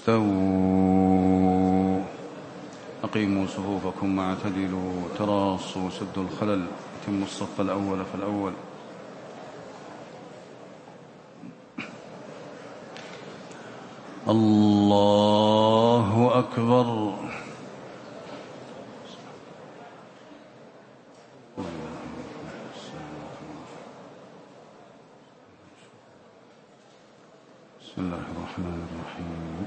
استووا أقيموا صفوفكم واعتدلوا. تراصوا سدوا الخلل. أتموا الصف الأول فالأول. الله أكبر بسم الله الرحمن الرحيم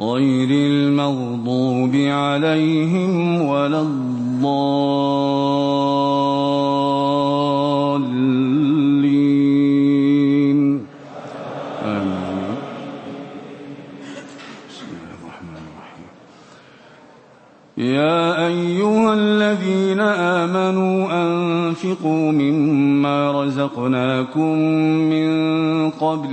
غير المغضوب عليهم ولا الضالين. آمين. بسم الله الرحمن الرحيم. يا أيها الذين آمنوا أنفقوا مما رزقناكم من قبل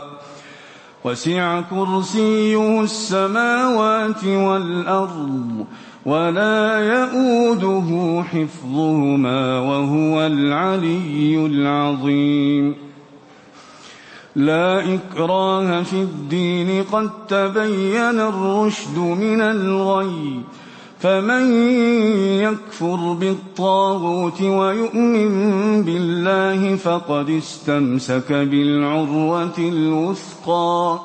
وسع كرسيه السماوات والأرض ولا يئوده حفظهما وهو العلي العظيم. لا إكراه في الدين قد تبين الرشد من الغي فمن يكفر بالطاغوت ويؤمن بالله فقد استمسك بالعروة الوثقى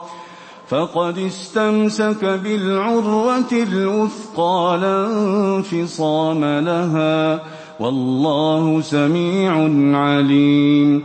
فقد استمسك بالعروة الوثقى لا انفصام لها والله سميع عليم.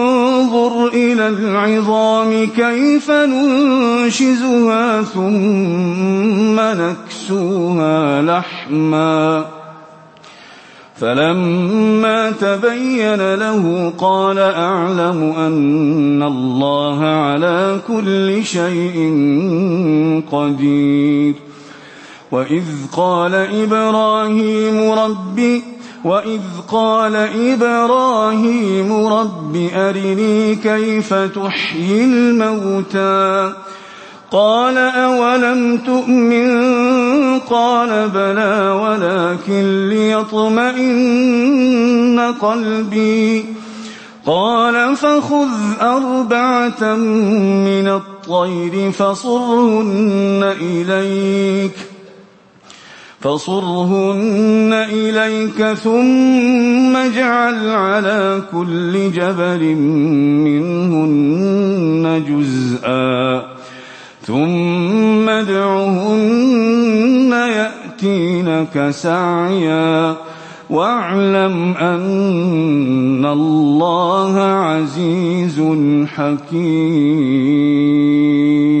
إلى العظام كيف ننشزها ثم نكسوها لحما. فلما تبين له قال أعلم أن الله على كل شيء قدير. وإذ قال إبراهيم ربي وإذ قال إبراهيم رب أرني كيف تحيي الموتى قال أولم تؤمن قال بلى ولكن ليطمئن قلبي قال فخذ أربعة من الطير فصرهن إليك فصرهن إليك ثم اجعل على كل جبل منهن جزءا. ثم ادعهن يأتينك سعيا. واعلم أن الله عزيز حكيم.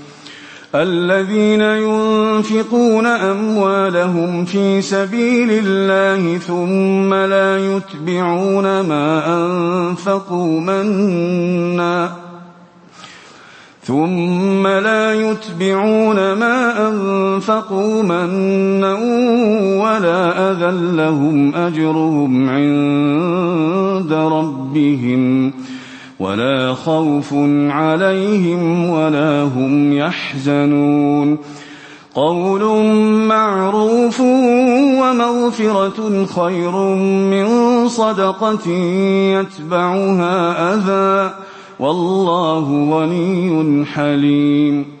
الذين ينفقون أموالهم في سبيل الله ثم لا يتبعون ما أنفقوا منا ثم لا يتبعون ما أنفقوا منا ولا أذى لهم أجرهم عند ربهم ولا خوف عليهم ولا هم يحزنون. قول معروف ومغفرة خير من صدقة يتبعها أذى. والله غني حليم.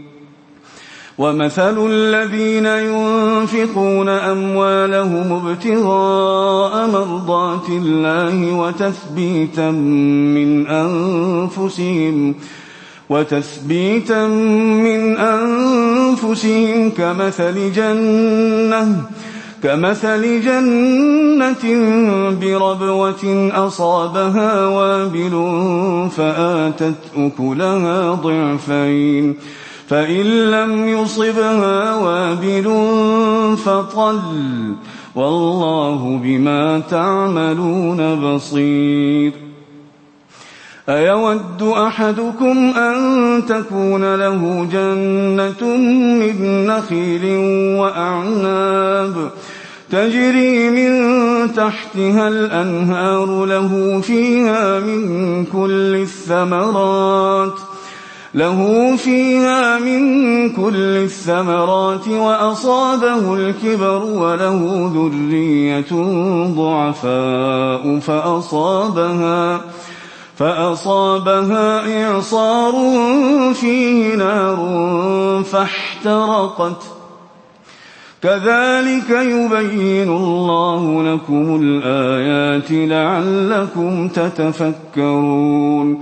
ومثل الذين ينفقون أموالهم ابتغاء مرضات الله وتثبيتا من أنفسهم وتثبيتا من أنفسهم كمثل جنة كمثل جنة بربوة أصابها وابل فآتت أكلها ضعفين فإن لم يصبها وابل فطل والله بما تعملون بصير. أيود أحدكم أن تكون له جنة من نخيل وأعناب تجري من تحتها الأنهار له فيها من كل الثمرات ۖ له فيها من كل الثمرات وأصابه الكبر وله ذرية ضعفاء فأصابها فأصابها إعصار فيه نار فاحترقت. كذلك يبين الله لكم الآيات لعلكم تتفكرون.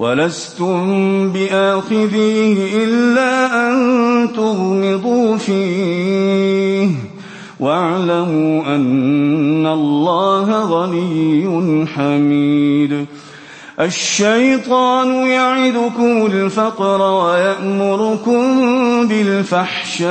ولستم بآخذيه إلا أن تغمضوا فيه. واعلموا أن الله غني حميد. الشيطان يعدكم الفقر ويأمركم بالفحشاء.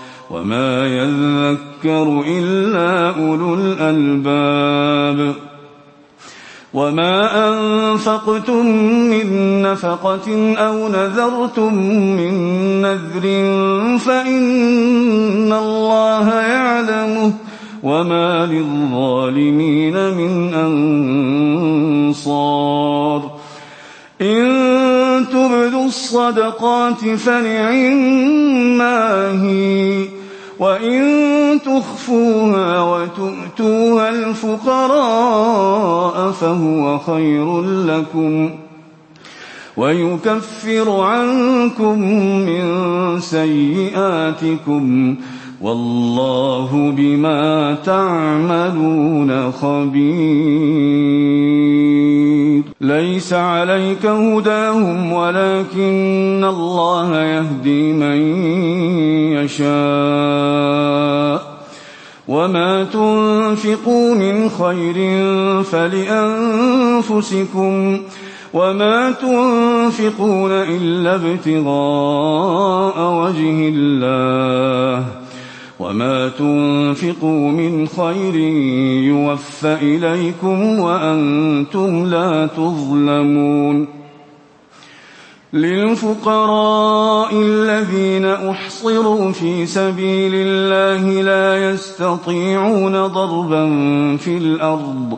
وما يذكر إلا أولو الألباب وما أنفقتم من نفقة أو نذرتم من نذر فإن الله يعلمه وما للظالمين من أنصار إن تبدوا الصدقات فنعما هي وإن تخفوها وتؤتوها الفقراء فهو خير لكم ويكفر عنكم من سيئاتكم والله بما تعملون خبير ليس عليك هداهم ولكن الله يهدي من يشاء. وما تنفقوا من خير فلأنفسكم وما تنفقون إلا ابتغاء وجه الله. وما تنفقوا من خير يوفى إليكم وأنتم لا تظلمون للفقراء الذين أحصروا في سبيل الله لا يستطيعون ضربا في الأرض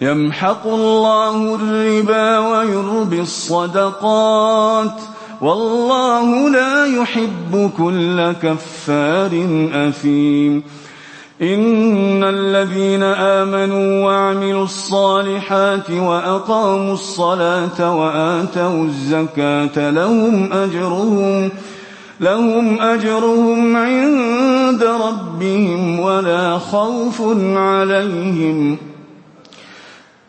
يمحق الله الربا ويربي الصدقات والله لا يحب كل كفار أثيم. إن الذين آمنوا وعملوا الصالحات وأقاموا الصلاة وآتوا الزكاة لهم أجرهم لهم أجرهم عند ربهم ولا خوف عليهم.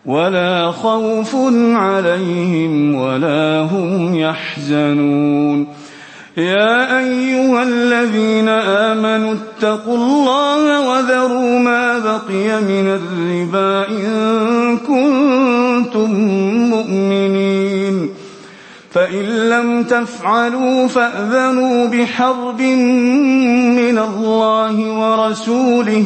ولا خوف عليهم ولا هم يحزنون. يا أيها الذين آمنوا اتقوا الله وذروا ما بقي من الربا إن كنتم مؤمنين. فإن لم تفعلوا فأذنوا بحرب من الله ورسوله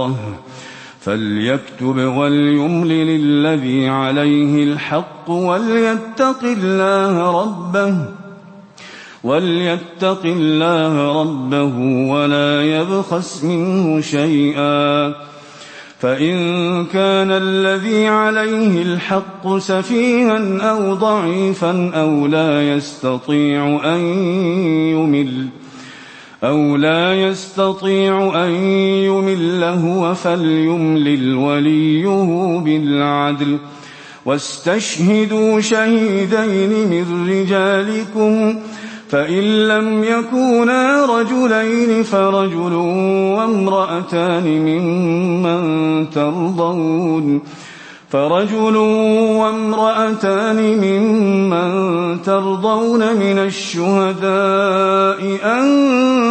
فليكتب وليملل الذي عليه الحق وليتق الله ربه وليتق الله ربه ولا يبخس منه شيئا فإن كان الذي عليه الحق سفيها أو ضعيفا أو لا يستطيع أن يمل أو لا يستطيع أن يمل هو فليملل وليه بالعدل واستشهدوا شهيدين من رجالكم فإن لم يكونا رجلين فرجل وامرأتان ممن ترضون فرجل وامرأتان ممن ترضون من الشهداء أن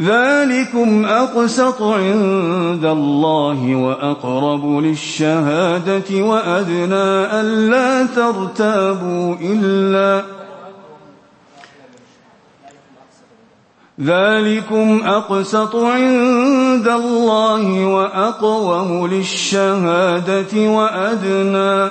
ذلكم أقسط عند الله وأقرب للشهادة وأدنى ألا ترتابوا إلا ذلكم أقسط عند الله وأقوم للشهادة وأدنى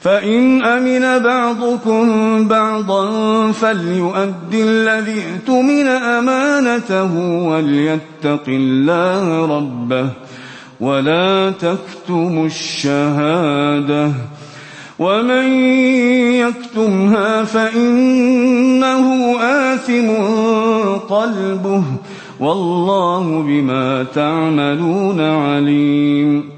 فإن أمن بعضكم بعضا فليؤد الذي اؤتمن أمانته وليتق الله ربه ولا تكتموا الشهادة ومن يكتمها فإنه آثم قلبه والله بما تعملون عليم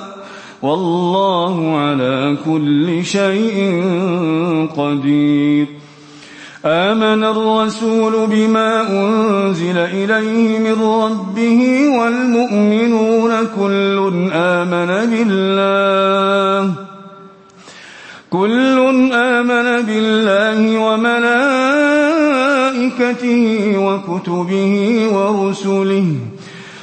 والله على كل شيء قدير. آمن الرسول بما أنزل إليه من ربه والمؤمنون كل آمن بالله. كل آمن بالله وملائكته وكتبه ورسله.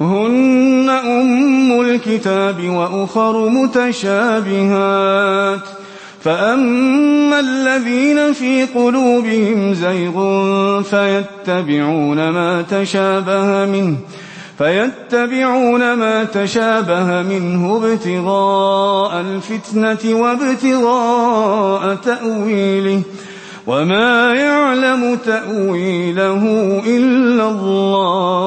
هن أم الكتاب وأخر متشابهات. فأما الذين في قلوبهم زيغ فيتبعون ما تشابه منه فيتبعون ما تشابه منه ابتغاء الفتنة وابتغاء تأويله. وما يعلم تأويله إلا الله.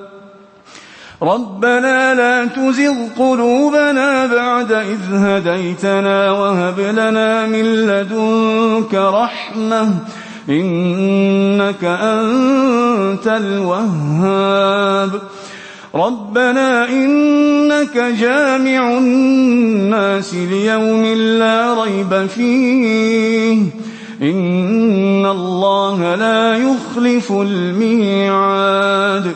ربنا لا تزغ قلوبنا بعد إذ هديتنا وهب لنا من لدنك رحمة إنك أنت الوهاب. ربنا إنك جامع الناس ليوم لا ريب فيه. إن الله لا يخلف الميعاد.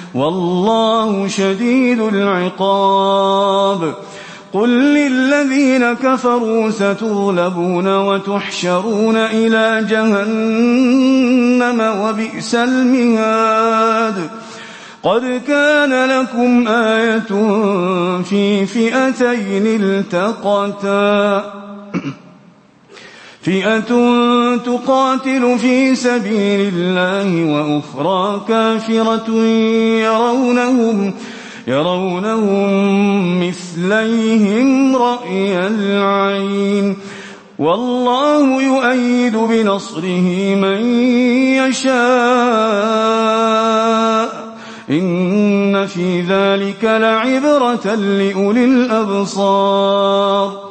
والله شديد العقاب. قل للذين كفروا ستغلبون وتحشرون إلى جهنم وبئس المهاد. قد كان لكم آية في فئتين التقتا. فئة تقاتل في سبيل الله وأخرى كافرة يرونهم يرونهم مثليهم رأي العين. والله يؤيد بنصره من يشاء. إن في ذلك لعبرة لأولي الأبصار.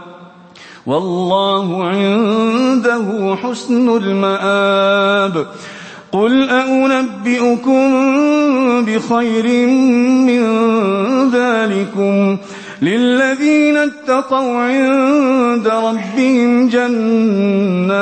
والله عنده حسن المآب. قل أنبئكم بخير من ذلكم. للذين اتقوا عند ربهم جنات.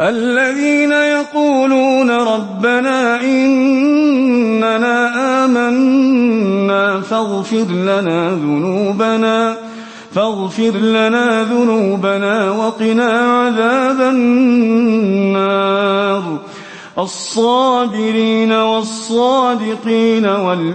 الذين يقولون ربنا إننا آمنا فاغفر لنا ذنوبنا فاغفر لنا ذنوبنا وقنا عذاب النار. الصابرين والصادقين وال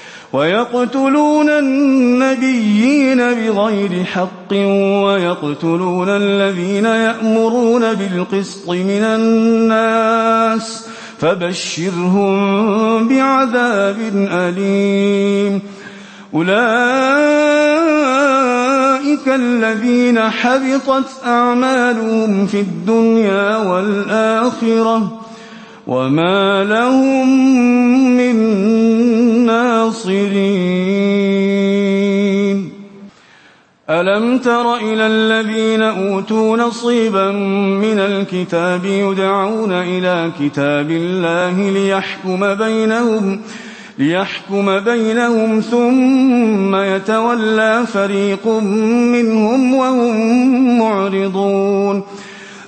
ويقتلون النبيين بغير حق ويقتلون الذين يأمرون بالقسط من الناس فبشرهم بعذاب أليم. أولئك الذين حبطت أعمالهم في الدنيا والآخرة وما لهم من ناصرين ألم تر إلى الذين أوتوا نصيبا من الكتاب يدعون إلى كتاب الله ليحكم بينهم ليحكم بينهم ثم يتولى فريق منهم وهم معرضون.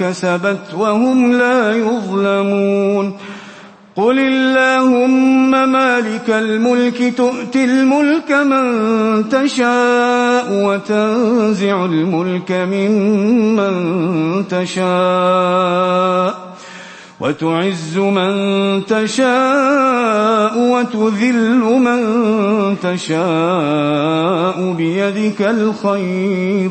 كسبت وهم لا يظلمون قل اللهم مالك الملك تؤتي الملك من تشاء وتنزع الملك ممن تشاء وتعز من تشاء وتذل من تشاء بيدك الخير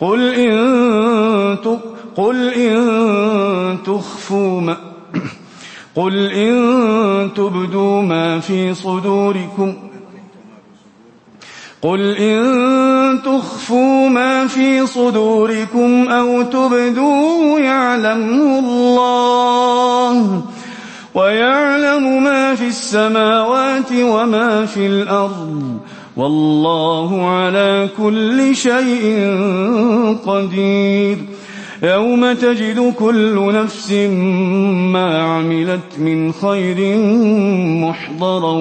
قل إن قل إن تخفوا ما قل إن تبدوا ما في صدوركم قل إن تخفوا ما في صدوركم أو تبدوا يعلمه الله ويعلم ما في السماوات وما في الأرض والله على كل شيء قدير. يوم تجد كل نفس ما عملت من خير محضرا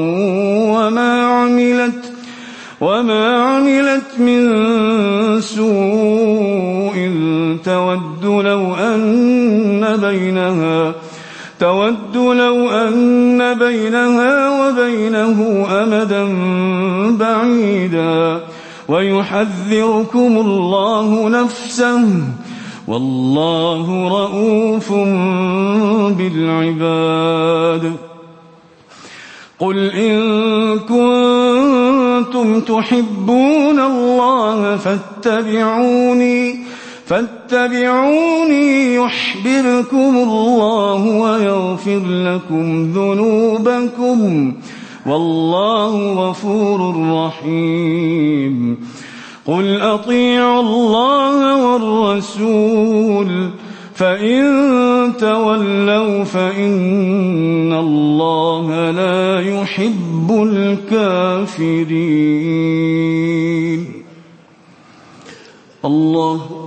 وما عملت وما عملت من سوء تود لو أن بينها تود لو أن بينها وبينه ويحذركم الله نفسه والله رؤوف بالعباد. قل إن كنتم تحبون الله فاتبعوني فاتبعوني يحببكم الله ويغفر لكم ذنوبكم. والله غفور رحيم. قل أطيعوا الله والرسول فإن تولوا فإن الله لا يحب الكافرين. الله